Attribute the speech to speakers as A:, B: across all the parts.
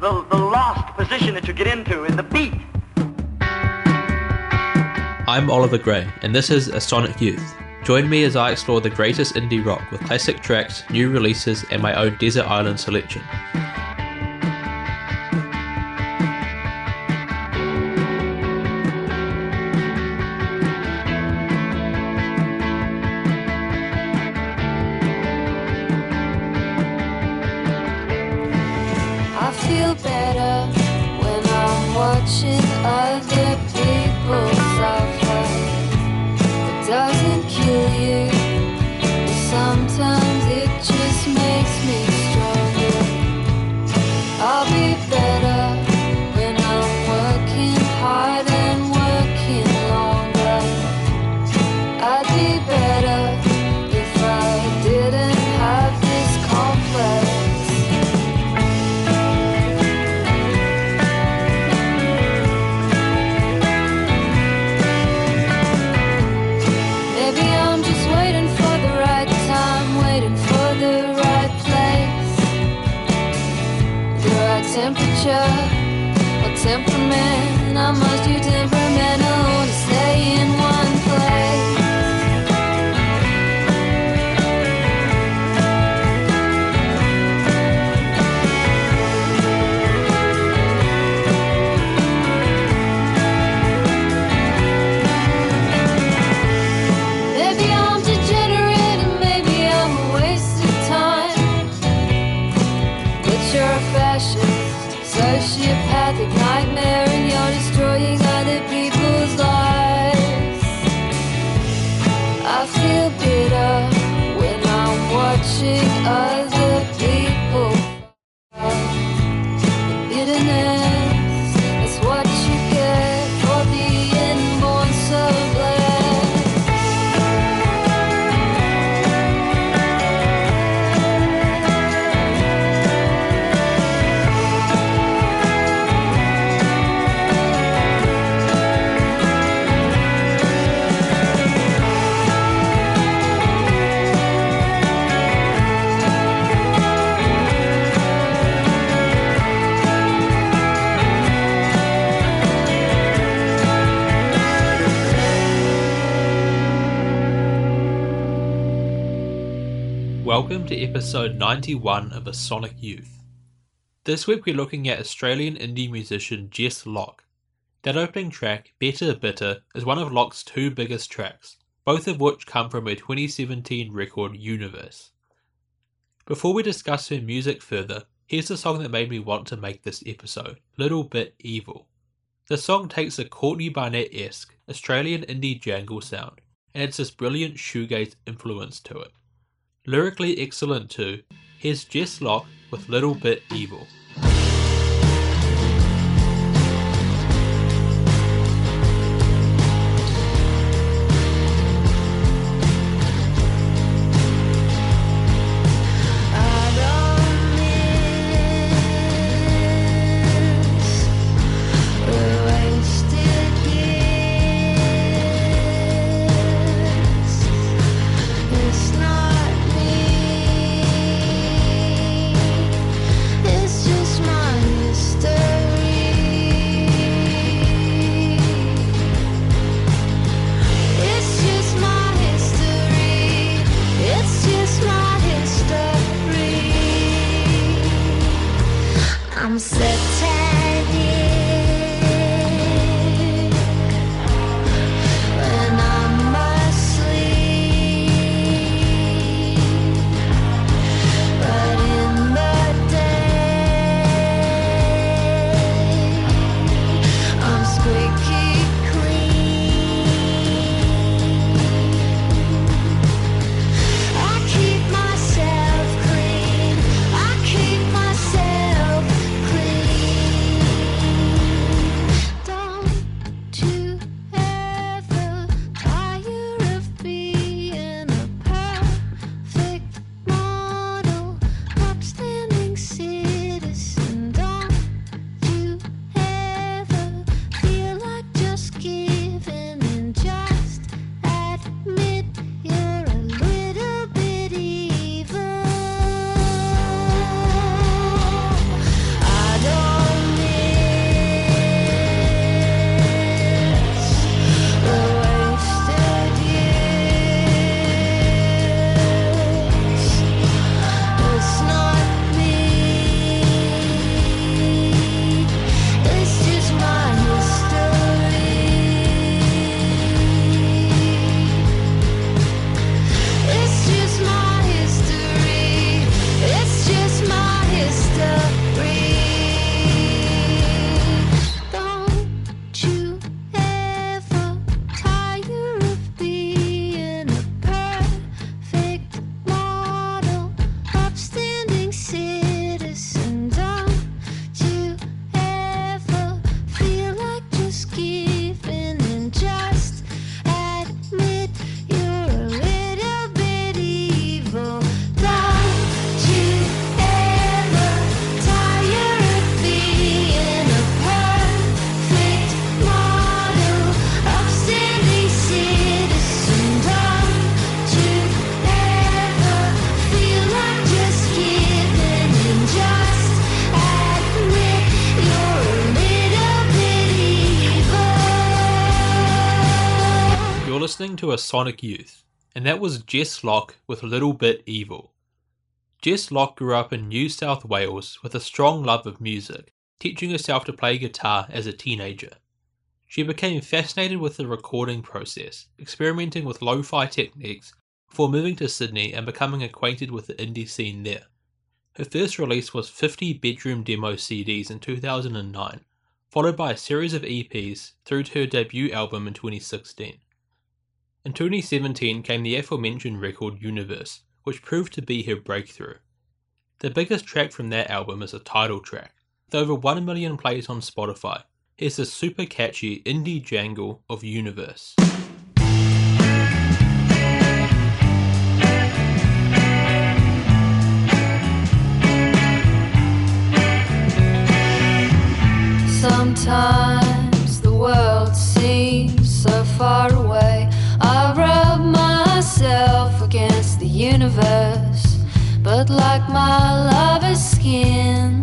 A: the, the lost position that you get into in the beat.
B: I'm Oliver Gray, and this is A Sonic Youth. Join me as I explore the greatest indie rock with classic tracks, new releases, and my own desert island selection.
C: To
B: episode 91 of A Sonic Youth. This week we're looking at Australian indie musician Jess Locke. That opening track, Better Bitter, is one of Locke's two biggest tracks, both of which come from her 2017 record Universe. Before we discuss her music further, here's the song that made me want to make this episode, Little Bit Evil. The song takes a Courtney Barnett esque Australian indie jangle sound, and adds this brilliant shoegaze influence to it. Lyrically excellent too, here's Jess Locke with Little Bit Evil.
C: Sonic Youth, and that was Jess Locke with Little Bit Evil. Jess Locke grew up in New South Wales with a strong love of music, teaching herself to play guitar as a teenager. She became fascinated with the recording process, experimenting with lo fi techniques before moving to Sydney and becoming acquainted with the indie scene there. Her first release was 50 bedroom demo CDs in 2009, followed by a series of EPs through to her debut album in 2016. In 2017 came the aforementioned record Universe, which proved to be her breakthrough. The biggest track from that album is a title track, with over 1 million plays on Spotify. Here's the super catchy indie jangle of Universe.
B: Sometimes the world seems so far away. Universe, but like my lover's skin,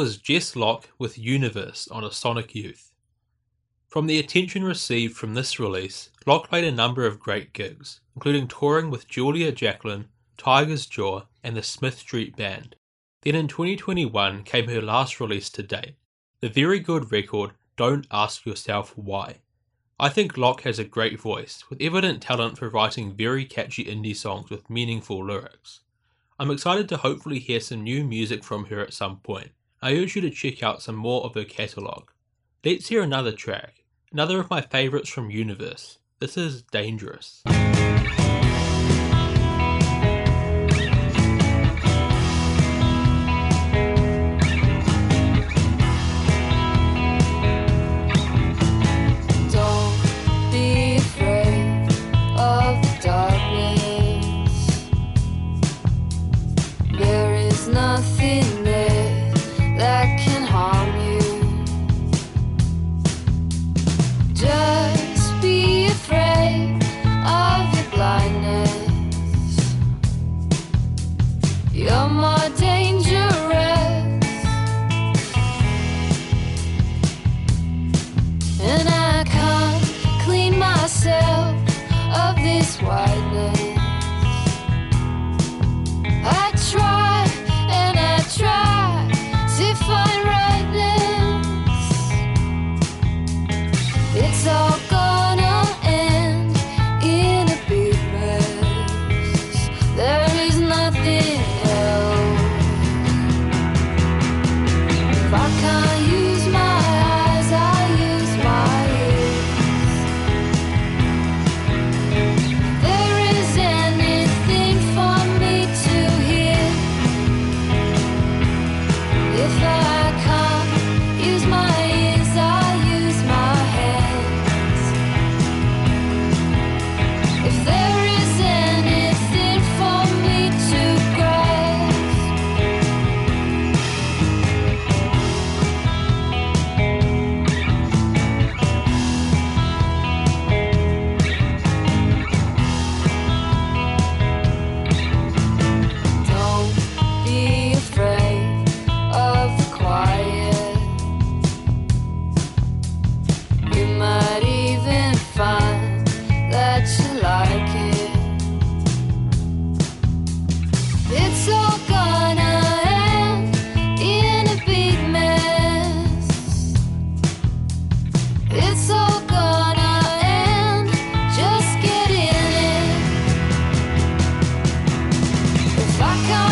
C: was Jess Locke with Universe on a Sonic Youth. From the attention received from this release, Locke played a number of great gigs, including touring with Julia Jacklin, Tiger's Jaw, and the Smith Street Band. Then in 2021 came her last release to date, the very good record Don't Ask Yourself Why. I think Locke has a great voice, with evident talent for writing very catchy indie songs with meaningful lyrics. I'm excited to hopefully hear some new music from her at some point. I urge you to check out some more of her catalogue. Let's hear another track, another of my favourites from Universe. This is Dangerous.
B: If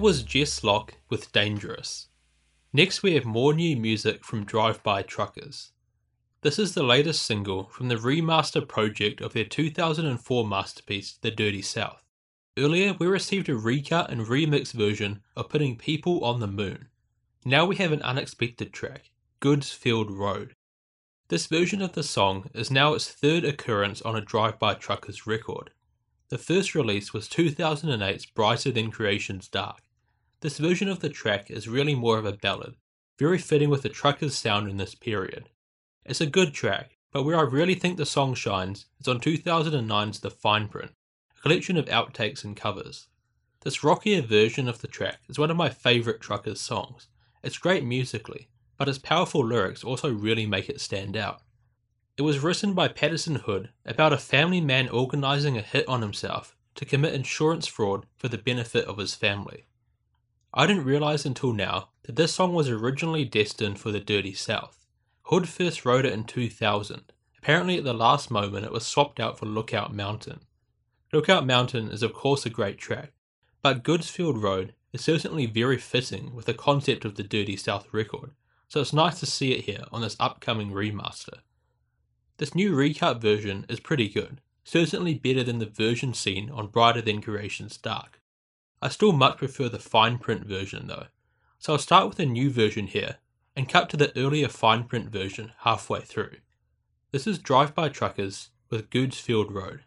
C: Was Jess Locke with Dangerous. Next, we have more new music from Drive By Truckers. This is the latest single from the remaster project of their 2004 masterpiece, The Dirty South. Earlier, we received a recut and remix version of Putting People on the Moon. Now we have an unexpected track, Goode's Field Road. This version of the song is now its third occurrence on a Drive By Truckers record. The first release was 2008's Brighter Than Creation's Dark. This version of the track is really more of a ballad, very fitting with the truckers' sound in this period. It's a good track, but where I really think the song shines is on 2009's The Fine Print, a collection of outtakes and covers. This rockier version of the track is one of my favourite truckers' songs. It's great musically, but its powerful lyrics also really make it stand out. It was written by Patterson Hood about a family man organising a hit on himself to commit insurance fraud for the benefit of his family. I didn't realise until now that this song was originally destined for the Dirty South. Hood first wrote it in 2000. Apparently, at the last moment, it was swapped out for Lookout Mountain. Lookout Mountain is, of course, a great track, but Goode's Field Road is certainly very fitting with the concept of the Dirty South record, so it's nice to see it here on this upcoming remaster. This new recut version is pretty good, certainly better than the version seen on Brighter Than Creation's Dark. I still much prefer the fine print version though. so I'll start with a new version here and cut to the earlier fine print version halfway through. This is Drive By Truckers with
D: Goode's Field Road.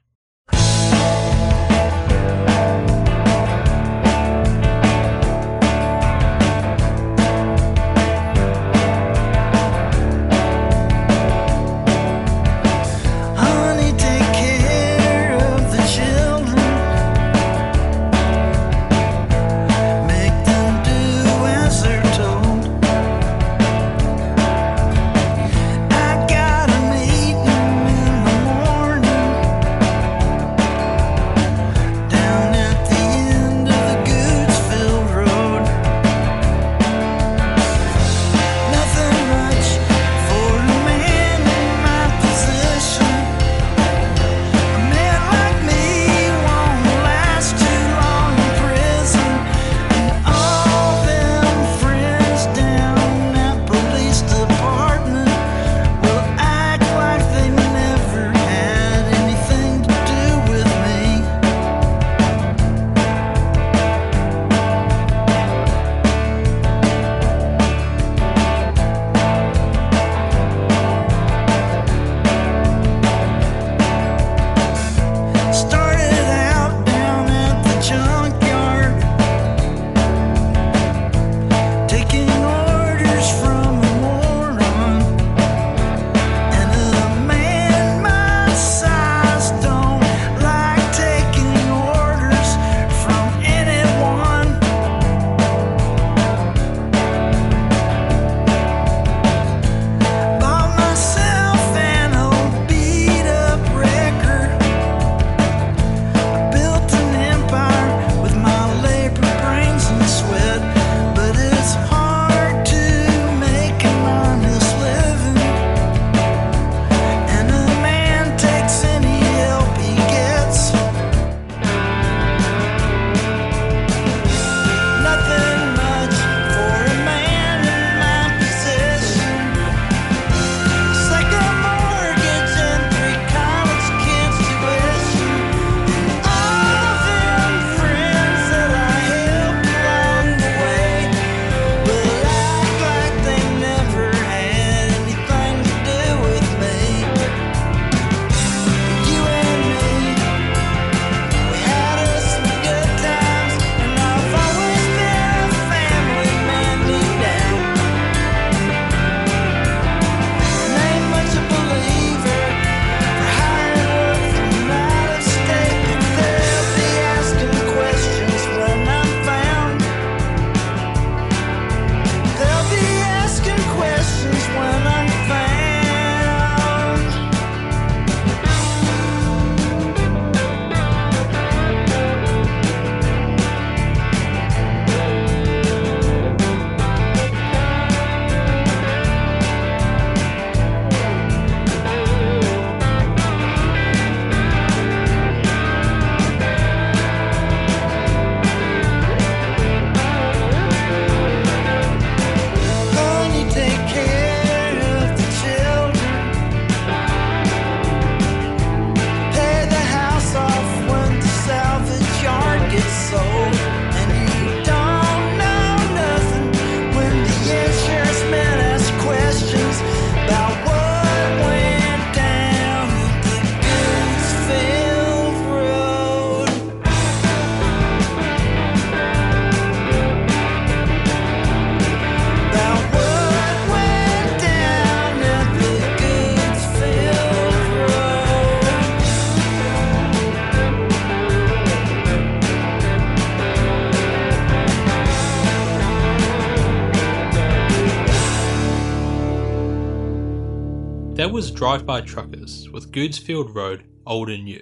C: Drive By Truckers with Goode's Field Road, Old and New.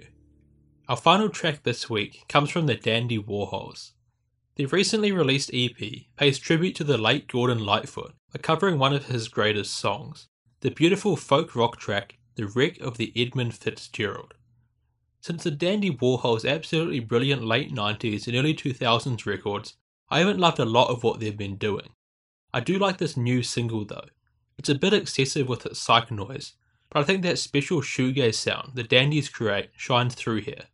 C: Our final track this week comes from the Dandy Warhols. Their recently released EP pays tribute to the late Gordon Lightfoot by covering one of his greatest songs, the beautiful folk rock track The Wreck of the Edmund Fitzgerald. Since the Dandy Warhols' absolutely brilliant late 90s and early 2000s records, I haven't loved a lot of what they've been doing. I do like this new single though. It's a bit excessive with its psych noise, but I think that special shoegaze sound the Dandies create shines through here.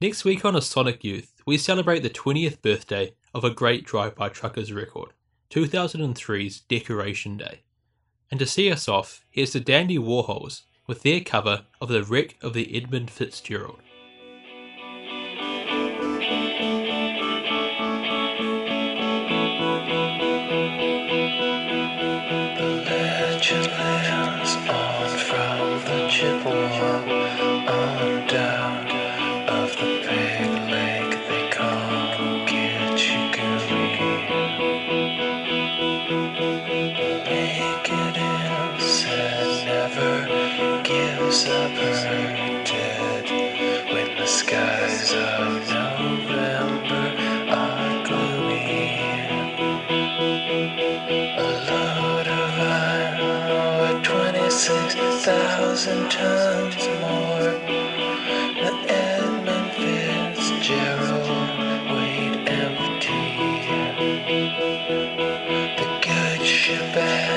C: Next week on A Sonic Youth, we celebrate the 20th birthday of a great Drive By Truckers record.
E: 2003's Decoration Day. And to see us off, here's the Dandy Warhols with their cover of The Wreck of the Edmund Fitzgerald.
F: Good ship